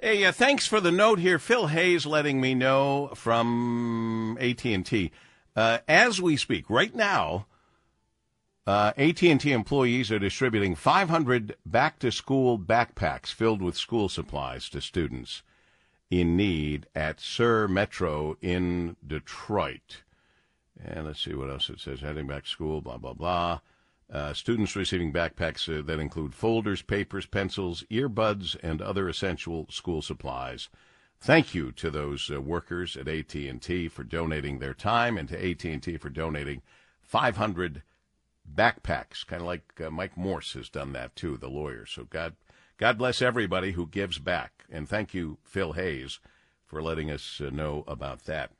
Hey, uh, thanks for the note here. Phil Hayes letting me know from AT&T. Uh, as we speak, right now, uh, AT&T employees are distributing 500 back-to-school backpacks filled with school supplies to students in need at SUR Metro in Detroit. And let's see what else it says. Heading back to school, blah, blah, blah. Uh, students receiving backpacks uh, that include folders, papers, pencils, earbuds, and other essential school supplies. Thank you to those uh, workers at AT&T for donating their time, and to AT&T for donating 500 backpacks, kind of like uh, Mike Morse has done that too, the lawyer. So God, God bless everybody who gives back, and thank you, Phil Hayes, for letting us uh, know about that.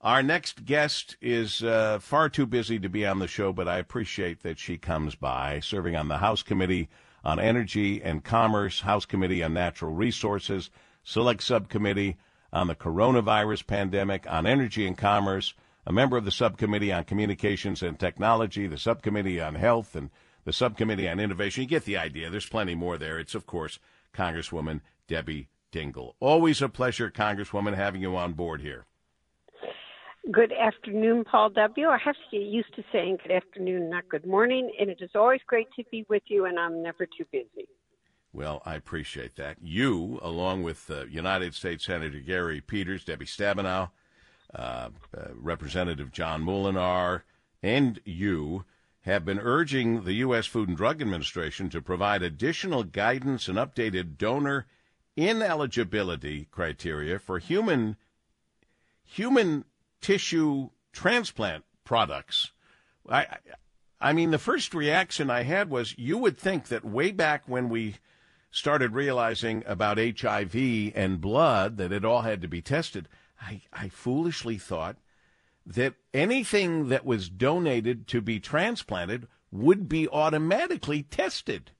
Our next guest is uh, far too busy to be on the show, but I appreciate that she comes by, serving on the House Committee on Energy and Commerce, House Committee on Natural Resources, Select Subcommittee on the Coronavirus Pandemic, on Energy and Commerce, a member of the Subcommittee on Communications and Technology, the Subcommittee on Health, and the Subcommittee on Innovation. You get the idea. There's plenty more there. It's, of course, Congresswoman Debbie Dingell. Always a pleasure, Congresswoman, having you on board here. Good afternoon, Paul W. I have to get used to saying good afternoon, not good morning, and it is always great to be with you, and I'm never too busy. Well, I appreciate that. You, along with uh, United States Senator Gary Peters, Debbie Stabenow, uh, uh, Representative John Moolenaar, and you have been urging the U.S. Food and Drug Administration to provide additional guidance and updated donor ineligibility criteria for human human tissue transplant products. I, I mean, the first reaction I had was you would think that way back when we started realizing about HIV and blood that it all had to be tested, I, I foolishly thought that anything that was donated to be transplanted would be automatically tested.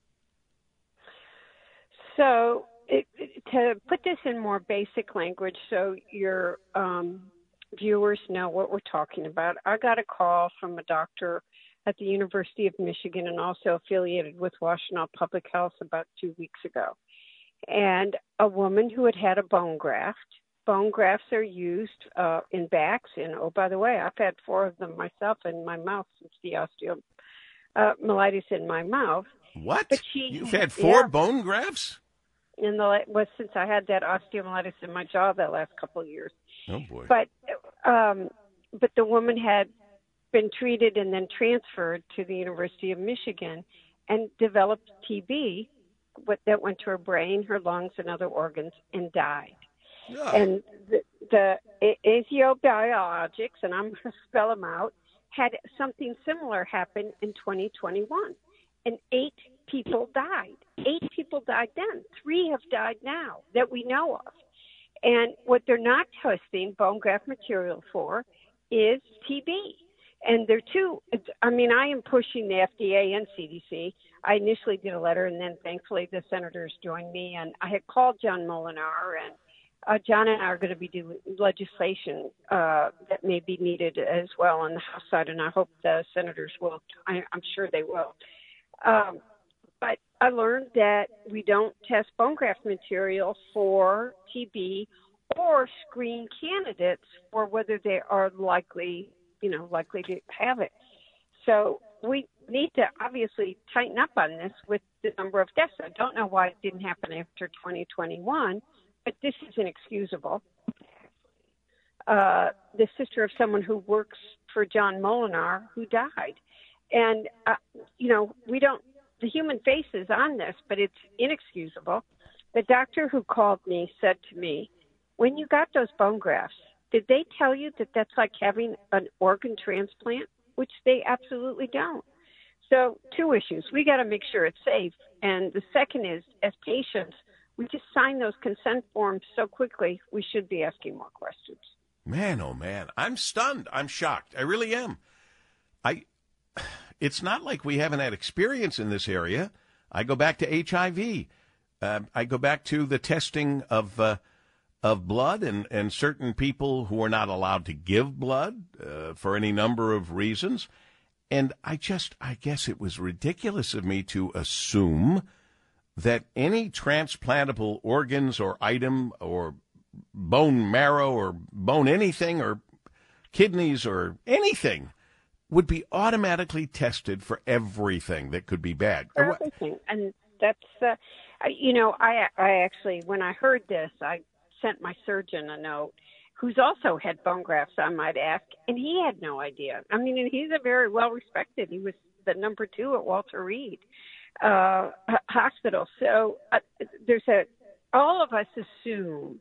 So, it, to put this in more basic language, so your um, viewers know what we're talking about. I got a call from a doctor at the University of Michigan and also affiliated with Washtenaw Public Health about two weeks ago. And a woman who had had a bone graft. Bone grafts are used uh, in backs, and oh, by the way, I've had four of them myself in my mouth since the osteomyelitis uh, in my mouth. What? But she, You've had four yeah, bone grafts? In the was since I had that osteomyelitis in my jaw that last couple of years. Oh boy! But um, but the woman had been treated and then transferred to the University of Michigan and developed TB what, that went to her brain, her lungs, and other organs and died. Yeah. And the, the Aziyo Biologics, and I'm going to spell them out, had something similar happen in 2021. And eight people died. Eight people died then. Three have died now that we know of. And what they're not testing bone graft material for is TB. And they're two, I mean, I am pushing the FDA and CDC. I initially did a letter, and then thankfully the senators joined me. And I had called John Moolenaar, and uh, John and I are going to be doing legislation uh, that may be needed as well on the House side, and I hope the senators will. I, I'm sure they will. Um, I learned that we don't test bone graft material for TB or screen candidates for whether they are likely, you know, likely to have it. So we need to obviously tighten up on this with the number of deaths. I don't know why it didn't happen after 2021, but this is inexcusable. Uh, the sister of someone who works for John Moolenaar who died. And, uh, you know, we don't the human face is on this, but it's inexcusable. The doctor who called me said to me, When you got those bone grafts, did they tell you that that's like having an organ transplant? Which they absolutely don't. So, two issues. We got to make sure it's safe. And the second is, as patients, we just sign those consent forms so quickly, we should be asking more questions. Man, oh man, I'm stunned. I'm shocked. I really am. I it's not like we haven't had experience in this area. I go back to HIV. Uh, I go back to the testing of uh, of blood and, and certain people who are not allowed to give blood uh, for any number of reasons. And I just, I guess it was ridiculous of me to assume that any transplantable organs or item or bone marrow or bone anything or kidneys or anything would be automatically tested for everything that could be bad. For everything, and that's uh, you know I I actually when I heard this I sent my surgeon a note who's also had bone grafts I might ask and he had no idea. I mean and he's a very well respected. He was the number two at Walter Reed uh, Hospital. So uh, there's a all of us assume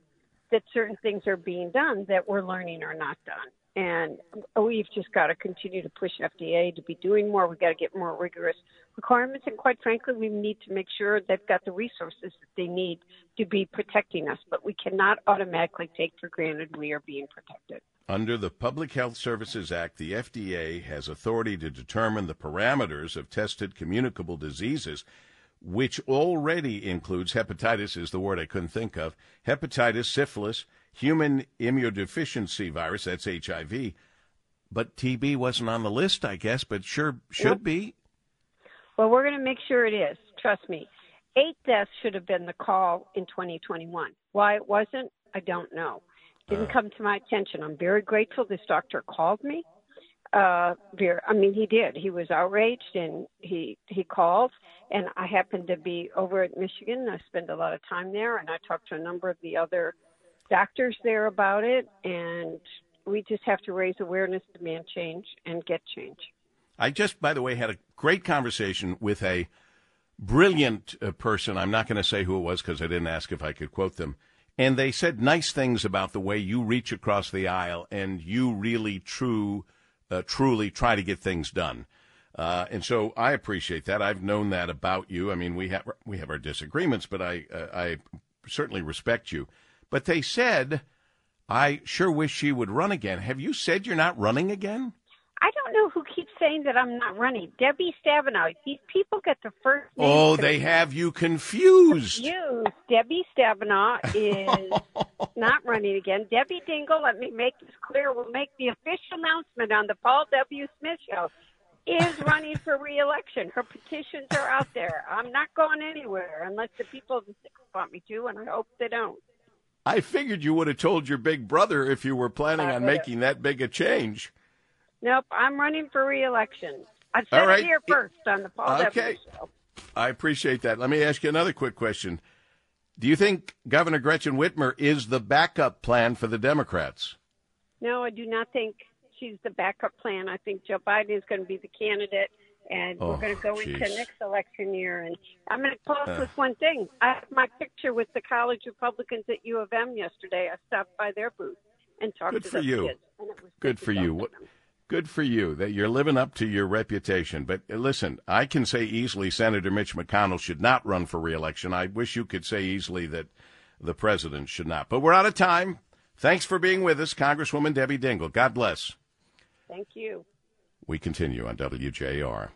that certain things are being done that we're learning are not done. And we've just got to continue to push FDA to be doing more. We've got to get more rigorous requirements. And quite frankly, we need to make sure they've got the resources that they need to be protecting us. But we cannot automatically take for granted we are being protected. Under the Public Health Services Act, the FDA has authority to determine the parameters of tested communicable diseases which already includes hepatitis, is the word I couldn't think of, hepatitis, syphilis, human immunodeficiency virus, that's HIV. But TB wasn't on the list, I guess, but sure should yep. be. Well, we're going to make sure it is. Trust me. Eight deaths should have been the call in 2021. Why it wasn't, I don't know. Didn't uh, come to my attention. I'm very grateful this doctor called me uh i mean he did he was outraged and he he called and i happened to be over at michigan i spend a lot of time there and i talked to a number of the other doctors there about it and we just have to raise awareness demand change and get change i just by the way had a great conversation with a brilliant uh, person i'm not going to say who it was because i didn't ask if i could quote them and they said nice things about the way you reach across the aisle and you really true uh, truly try to get things done. Uh, and so I appreciate that. I've known that about you. I mean, we have we have our disagreements, but I uh, I certainly respect you. But they said, I sure wish she would run again. Have you said you're not running again? I don't know who keeps saying that I'm not running. Debbie Stabenow. These people get the first. oh, they have you confused. Confused. Debbie Stabenow is not running again. Debbie Dingell. Let me make this clear. We'll make the official announcement on the Paul W. Smith show. Is running for reelection. Her petitions are out there. I'm not going anywhere unless the people of the six want me to, and I hope they don't. I figured you would have told your big brother if you were planning on making that big a change. Nope, I'm running for reelection. I said right. it here first on the Paul okay. Show. I appreciate that. Let me ask you another quick question. Do you think Governor Gretchen Whitmer is the backup plan for the Democrats? No, I do not think she's the backup plan. I think Joe Biden is going to be the candidate, and oh, we're going to go geez. into next election year. And I'm going to close uh. with one thing. I have my picture with the college Republicans at U of M yesterday. I stopped by their booth and talked good to for you. kids. Good, good for you. Good for you that you're living up to your reputation. But uh, listen, I can say easily Senator Mitch McConnell should not run for reelection. I wish you could say easily that the president should not. But we're out of time. Thanks for being with us, Congresswoman Debbie Dingell. God bless. Thank you. We continue on WJR.